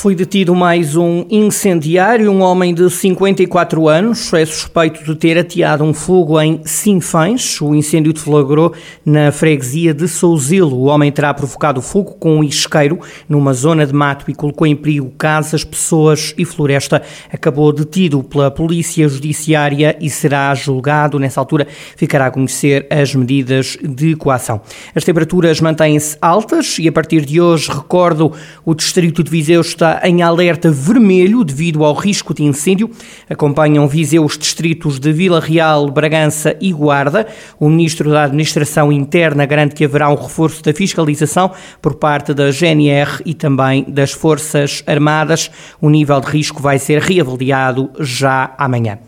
Foi detido mais um incendiário. Um homem de 54 anos é suspeito de ter ateado um fogo em Sinfães. O incêndio deflagrou na freguesia de Souzilo. O homem terá provocado fogo com um isqueiro numa zona de mato e colocou em perigo casas, pessoas e floresta. Acabou detido pela Polícia Judiciária e será julgado. Nessa altura, ficará a conhecer as medidas de coação. As temperaturas mantêm-se altas e a partir de hoje, recordo, o Distrito de Viseu está em alerta vermelho devido ao risco de incêndio. Acompanham Viseu os distritos de Vila Real, Bragança e Guarda. O Ministro da Administração Interna garante que haverá um reforço da fiscalização por parte da GNR e também das Forças Armadas. O nível de risco vai ser reavaliado já amanhã.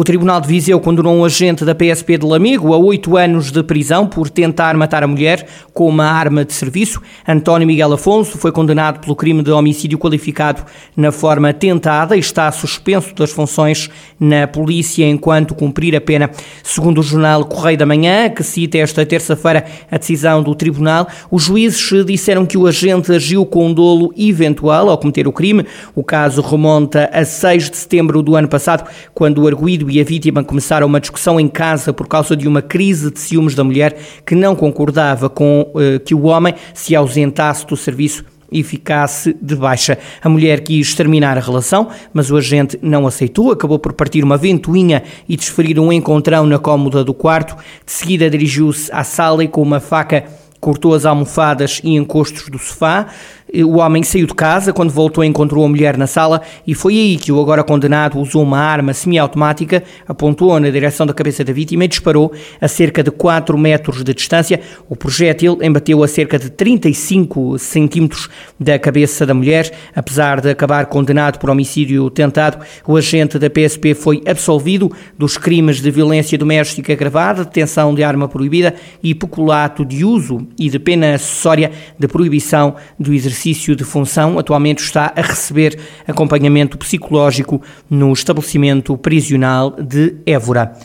O Tribunal de Viseu condenou um agente da PSP de Lamego a oito anos de prisão por tentar matar a mulher com uma arma de serviço. António Miguel Afonso foi condenado pelo crime de homicídio qualificado na forma tentada e está suspenso das funções na polícia enquanto cumprir a pena. Segundo o jornal Correio da Manhã, que cita esta terça-feira a decisão do tribunal, os juízes disseram que o agente agiu com dolo eventual ao cometer o crime. O caso remonta a 6 de setembro do ano passado, quando o arguído e a vítima começaram uma discussão em casa por causa de uma crise de ciúmes da mulher que não concordava com uh, que o homem se ausentasse do serviço e ficasse de baixa. A mulher quis terminar a relação, mas o agente não aceitou, acabou por partir uma ventoinha e desferir um encontrão na cômoda do quarto. De seguida dirigiu-se à sala e com uma faca cortou as almofadas e encostos do sofá. O homem saiu de casa, quando voltou encontrou a mulher na sala e foi aí que o agora condenado usou uma arma semiautomática, apontou na direção da cabeça da vítima e disparou a cerca de 4 metros de distância. O projétil embateu a cerca de 35 centímetros da cabeça da mulher. Apesar de acabar condenado por homicídio tentado, o agente da PSP foi absolvido dos crimes de violência doméstica agravada, detenção de arma proibida e peculato de uso e de pena acessória de proibição do exercício exercício de função, atualmente está a receber acompanhamento psicológico no estabelecimento prisional de Évora.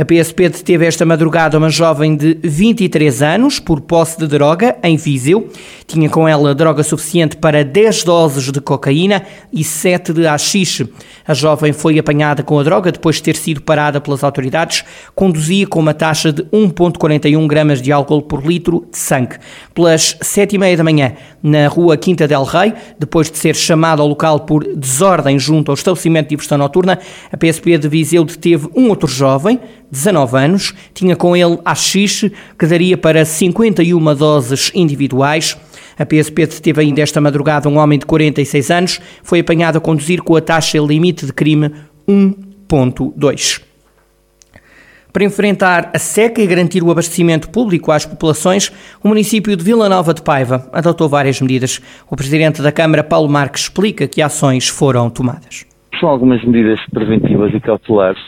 A PSP deteve esta madrugada uma jovem de 23 anos por posse de droga em Viseu. Tinha com ela droga suficiente para 10 doses de cocaína e 7 de haxixe. A jovem foi apanhada com a droga depois de ter sido parada pelas autoridades. Conduzia com uma taxa de 1,41 gramas de álcool por litro de sangue. Pelas 7 e meia da manhã, na rua Quinta del Rei, depois de ser chamada ao local por desordem junto ao estabelecimento de diversão noturna, a PSP de Viseu deteve um outro jovem, 19 anos, tinha com ele a xixi, que daria para 51 doses individuais. A PSP deteve ainda esta madrugada um homem de 46 anos, foi apanhado a conduzir com a taxa limite de crime 1.2. Para enfrentar a seca e garantir o abastecimento público às populações, o município de Vila Nova de Paiva adotou várias medidas. O presidente da Câmara, Paulo Marques, explica que ações foram tomadas. São algumas medidas preventivas e cautelares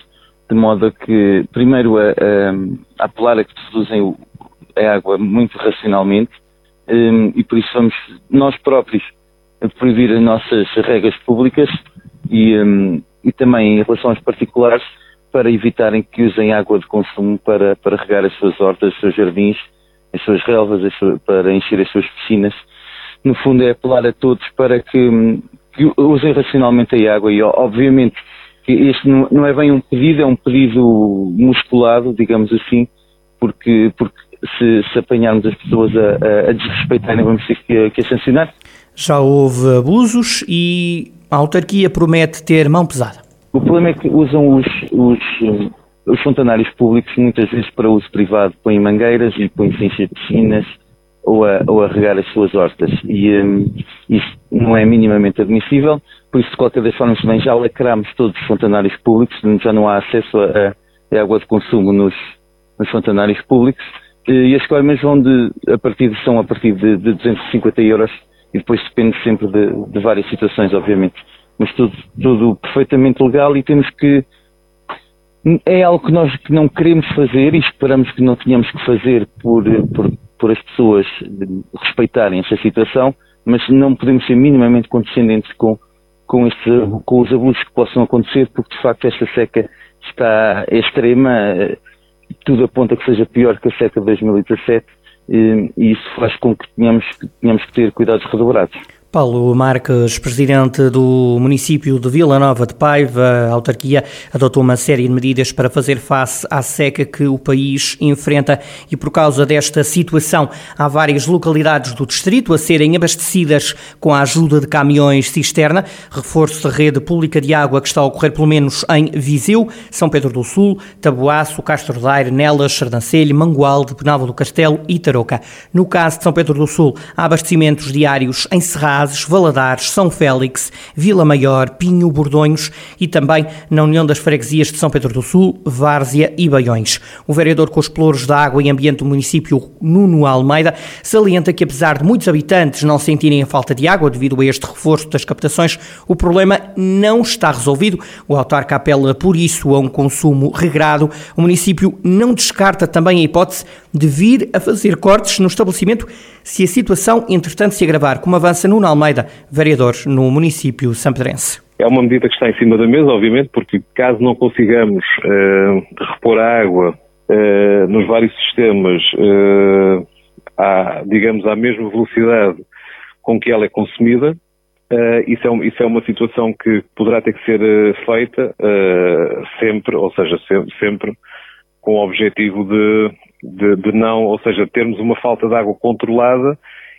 de modo a que, primeiro, a, a, a apelar a que produzem a água muito racionalmente um, e por isso vamos nós próprios proibir as nossas regras públicas e, um, e também em relação aos particulares para evitarem que usem água de consumo para, para regar as suas hortas, os seus jardins, as suas relvas, as suas, para encher as suas piscinas. No fundo é apelar a todos para que, hum, que usem racionalmente a água e obviamente que este não é bem um pedido, é um pedido musculado, digamos assim, porque, porque se, se apanharmos as pessoas a, a desrespeitarem, vamos ter que, que a sancionar. Já houve abusos e a autarquia promete ter mão pesada. O problema é que usam os, os, os fontanários públicos muitas vezes para uso privado, põem mangueiras e põem-se encher piscinas ou a, ou a regar as suas hortas. E um, isso não é minimamente admissível, por isso, de qualquer das formas, já lacramos todos os fontanários públicos, já não há acesso a, a água de consumo nos, nos fontanários públicos. E as coimas vão de, a partir de, são a partir de, de 250 euros e depois depende sempre de, de várias situações, obviamente. Mas tudo, tudo perfeitamente legal e temos que é algo que nós não queremos fazer e esperamos que não tenhamos que fazer por, por, por as pessoas respeitarem essa situação, mas não podemos ser minimamente condescendentes com, com, este, com os abusos que possam acontecer, porque de facto esta seca está extrema, tudo aponta que seja pior que a seca de 2017 e isso faz com que tenhamos, tenhamos que ter cuidados redobrados. Paulo Marques, presidente do município de Vila Nova de Paiva, a autarquia adotou uma série de medidas para fazer face à seca que o país enfrenta e por causa desta situação há várias localidades do distrito a serem abastecidas com a ajuda de caminhões cisterna, reforço da rede pública de água que está a ocorrer pelo menos em Viseu, São Pedro do Sul, Taboaço, Castro Daire, Nelas, Sardancelho, Mangualde, Penalva do Castelo e Tarouca. No caso de São Pedro do Sul, há abastecimentos diários em Valadares, São Félix, Vila Maior, Pinho, Bordonhos e também na União das Freguesias de São Pedro do Sul, Várzea e Baiões. O vereador com os pelouros da água e ambiente do município, Nuno Almeida, salienta que apesar de muitos habitantes não sentirem a falta de água devido a este reforço das captações, o problema não está resolvido. O autarca apela por isso a um consumo regrado. O município não descarta também a hipótese de vir a fazer cortes no estabelecimento se a situação, entretanto, se agravar, como avança Nuno Almeida, vereador no município sampedrense. É uma medida que está em cima da mesa, obviamente, porque caso não consigamos uh, repor a água uh, nos vários sistemas uh, à, digamos, à mesma velocidade com que ela é consumida, isso, é, isso, é, uma situação que poderá ter que ser feita sempre, ou seja, sempre, sempre com o objetivo de de, de, não, ou seja, termos uma falta de água controlada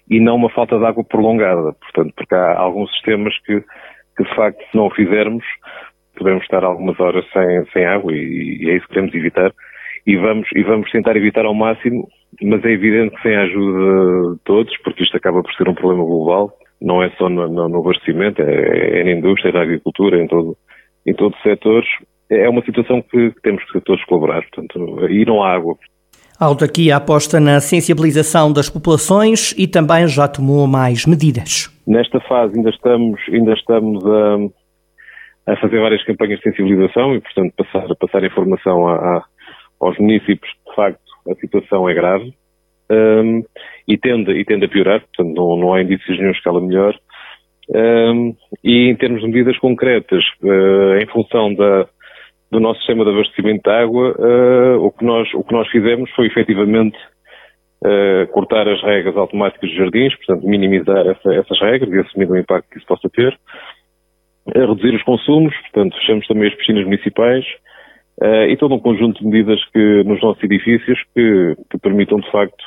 e não uma falta de água prolongada. Portanto, porque há alguns sistemas que, que de facto, se não o fizermos, podemos estar algumas horas sem, sem água e, e, é isso que queremos evitar. E vamos, e vamos tentar evitar ao máximo, mas é evidente que sem a ajuda de todos, porque isto acaba por ser um problema global, não é só no, no, no abastecimento, é, é, na indústria, é na agricultura, em todo, em todos os setores. É uma situação que temos que todos colaborar, portanto, aí não há água. A autarquia aposta na sensibilização das populações e também já tomou mais medidas. Nesta fase ainda estamos, ainda estamos a, a fazer várias campanhas de sensibilização e, portanto, passar, passar informação a, a, aos municípios que, de facto, a situação é grave um, e, tende, e tende a piorar, portanto, não, não há indícios nenhum que ela melhor. Um, e em termos de medidas concretas, uh, em função da, do nosso sistema de abastecimento de água, uh, o, que nós, o que nós fizemos foi efetivamente uh, cortar as regras automáticas dos jardins, portanto, minimizar essa, essas regras e assumir o impacto que isso possa ter, uh, reduzir os consumos, portanto, fechamos também as piscinas municipais e todo um conjunto de medidas que nos nossos edifícios que, que permitam, de facto,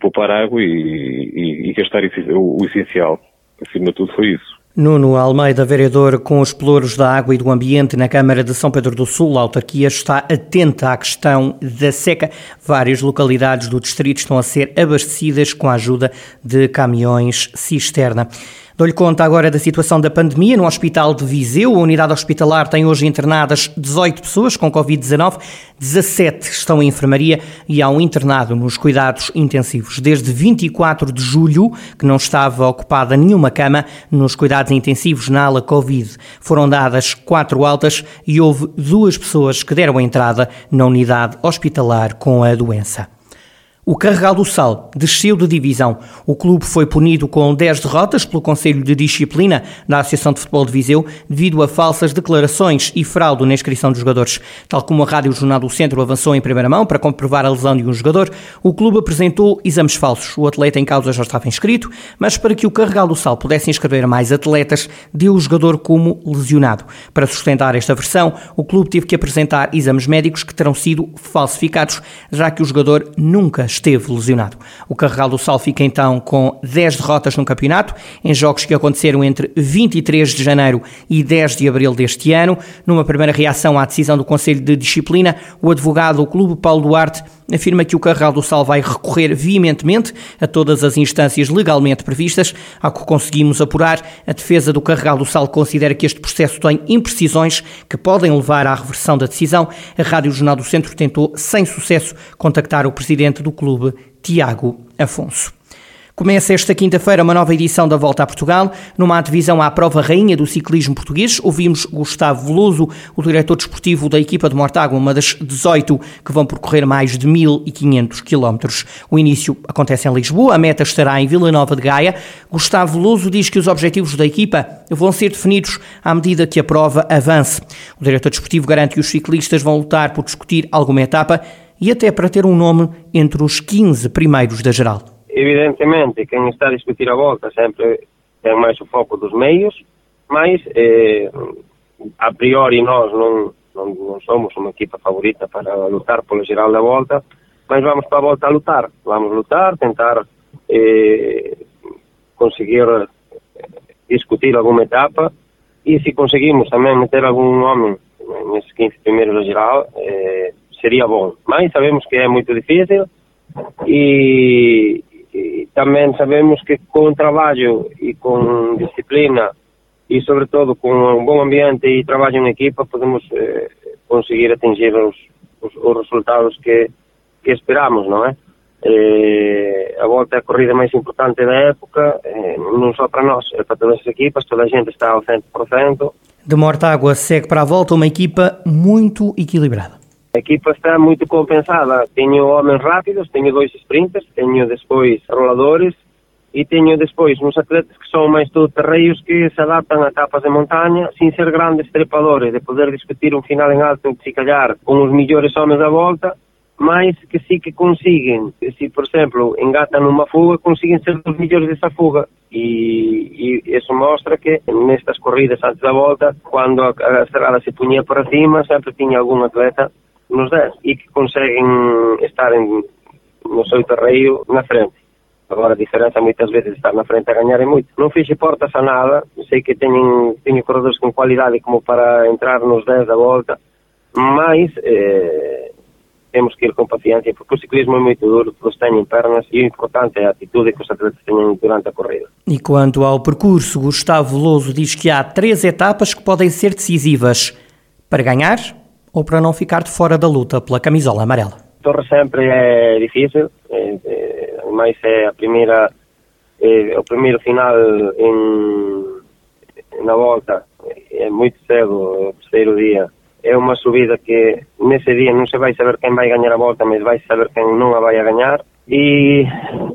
poupar água e, e, e gastar o, o essencial. Acima de tudo, foi isso. Nuno Almeida, vereador com os pelouros da água e do ambiente na Câmara de São Pedro do Sul, a autarquia está atenta à questão da seca. Várias localidades do distrito estão a ser abastecidas com a ajuda de caminhões cisterna. Dou-lhe conta agora da situação da pandemia no Hospital de Viseu. A unidade hospitalar tem hoje internadas 18 pessoas com Covid-19, 17 estão em enfermaria e há um internado nos cuidados intensivos. Desde 24 de julho, que não estava ocupada nenhuma cama nos cuidados intensivos na ala Covid. Foram dadas quatro altas e houve duas pessoas que deram entrada na unidade hospitalar com a doença. O Carregal do Sal desceu de divisão. O clube foi punido com 10 derrotas pelo Conselho de Disciplina da Associação de Futebol de Viseu devido a falsas declarações e fraude na inscrição dos jogadores. Tal como a Rádio Jornal do Centro avançou em primeira mão para comprovar a lesão de um jogador, o clube apresentou exames falsos. O atleta em causa já estava inscrito, mas para que o Carregal do Sal pudesse inscrever mais atletas, deu o jogador como lesionado. Para sustentar esta versão, o clube teve que apresentar exames médicos que terão sido falsificados, já que o jogador nunca esteve lesionado. O Carregal do Sal fica então com 10 derrotas no campeonato, em jogos que aconteceram entre 23 de janeiro e 10 de abril deste ano. Numa primeira reação à decisão do Conselho de Disciplina, o advogado do clube, Paulo Duarte, afirma que o Carregal do Sal vai recorrer veementemente a todas as instâncias legalmente previstas. Ao que conseguimos apurar, a defesa do Carregal do Sal considera que este processo tem imprecisões que podem levar à reversão da decisão. A Rádio Jornal do Centro tentou, sem sucesso, contactar o presidente do clube, Tiago Afonso. Começa esta quinta-feira uma nova edição da Volta a Portugal. Numa divisão à prova rainha do ciclismo português, ouvimos Gustavo Veloso, o diretor desportivo da equipa de Mortágua, uma das 18 que vão percorrer mais de 1.500 quilómetros. O início acontece em Lisboa, a meta estará em Vila Nova de Gaia. Gustavo Veloso diz que os objetivos da equipa vão ser definidos à medida que a prova avance. O diretor desportivo garante que os ciclistas vão lutar por discutir alguma etapa e até para ter um nome entre os 15 primeiros da geral. Evidentemente, quem está a discutir a volta sempre tem mais o foco dos meios, mas eh, a priori nós não, não, não, somos uma equipa favorita para lutar pela geral da volta, mas vamos para a volta a lutar. Vamos lutar, tentar eh, conseguir eh, discutir alguma etapa e se conseguimos também meter algum nome nesses 15 primeiros da geral, eh, seria bom. Mas sabemos que é muito difícil e também sabemos que com trabalho e com disciplina e sobretudo com um bom ambiente e trabalho em equipa podemos eh, conseguir atingir os, os, os, resultados que, que esperamos, não é? Eh, a volta é a corrida mais importante da época, eh, não só para nós, é para todas as equipas, toda a gente está ao 100%. De Mortágua segue para a volta uma equipa muito equilibrada. A equipa está muito compensada. Tenho homens rápidos, tenho dois sprinters, tenho depois roladores e tenho depois uns atletas que são mais todo-terreios que se adaptam a etapas de montanha sem ser grandes trepadores, de poder discutir um final em alto, se calhar, com os melhores homens da volta mas que sim que conseguem, se por exemplo engatam numa fuga, conseguem ser os melhores dessa fuga. E, e, isso mostra que nestas corridas antes da volta, quando a, a estrada se punha para cima, sempre tinha algum atleta nos 10 e que conseguem estar em, no seu terreiro na frente. Agora a diferença muitas vezes estar na frente a ganhar é muito. Não fiz portas a nada, sei que tenho, tenho corredores com qualidade como para entrar nos 10 da volta, mas eh, temos que ir com paciência, porque o ciclismo é muito duro, todos têm pernas e o importante é a atitude que os atletas têm durante a corrida. E quanto ao percurso, Gustavo Veloso diz que há três etapas que podem ser decisivas para ganhar ou para não ficar de fora da luta pela camisola amarela. Torre sempre é difícil, é, é, mas é a primeira, é, o primeiro final em, na volta, é muito cedo, o terceiro dia é uma subida que nesse dia não se vai saber quem vai ganhar a volta, mas vai saber quem não a vai ganhar. E,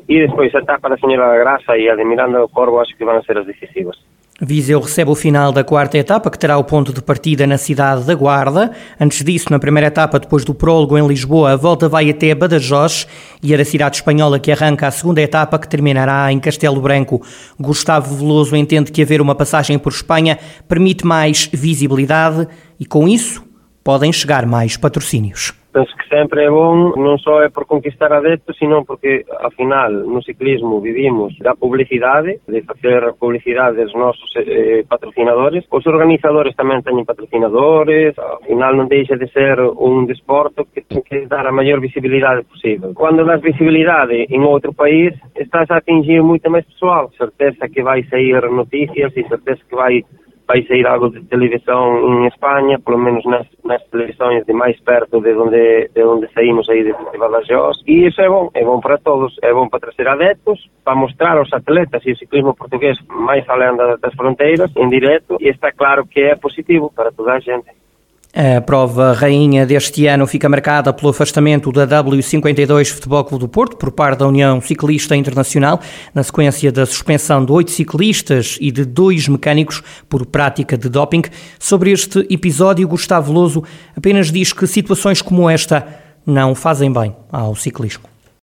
e depois a etapa da Senhora da Graça e a de Miranda do Corvo acho que vão ser as decisivas. Viseu recebe o final da quarta etapa, que terá o ponto de partida na cidade da Guarda. Antes disso, na primeira etapa, depois do prólogo em Lisboa, a volta vai até Badajoz e é da cidade espanhola que arranca a segunda etapa, que terminará em Castelo Branco. Gustavo Veloso entende que haver uma passagem por Espanha permite mais visibilidade e, com isso, podem chegar mais patrocínios. penso que sempre é bon non só é por conquistar adeptos, sino porque, ao final, no ciclismo vivimos da publicidade, de facer publicidade dos nosos eh, eh, patrocinadores. Os organizadores tamén teñen patrocinadores, ao final non deixa de ser un desporto que ten que dar a maior visibilidade posible. Cando das visibilidade en outro país, estás a atingir moita máis pessoal. Certeza que vai sair noticias e certeza que vai vai sair algo de televisión en España, polo menos nas, nas televisões de máis perto de onde, de onde saímos aí de, Badajoz, e iso é bon, é bon para todos, é bon para trazer adeptos, para mostrar aos atletas e o ciclismo portugués máis além das fronteiras, en directo, e está claro que é positivo para toda a gente. A prova rainha deste ano fica marcada pelo afastamento da W52 Futebol Clube do Porto por parte da União Ciclista Internacional, na sequência da suspensão de oito ciclistas e de dois mecânicos por prática de doping. Sobre este episódio, Gustavo Loso apenas diz que situações como esta não fazem bem ao ciclismo.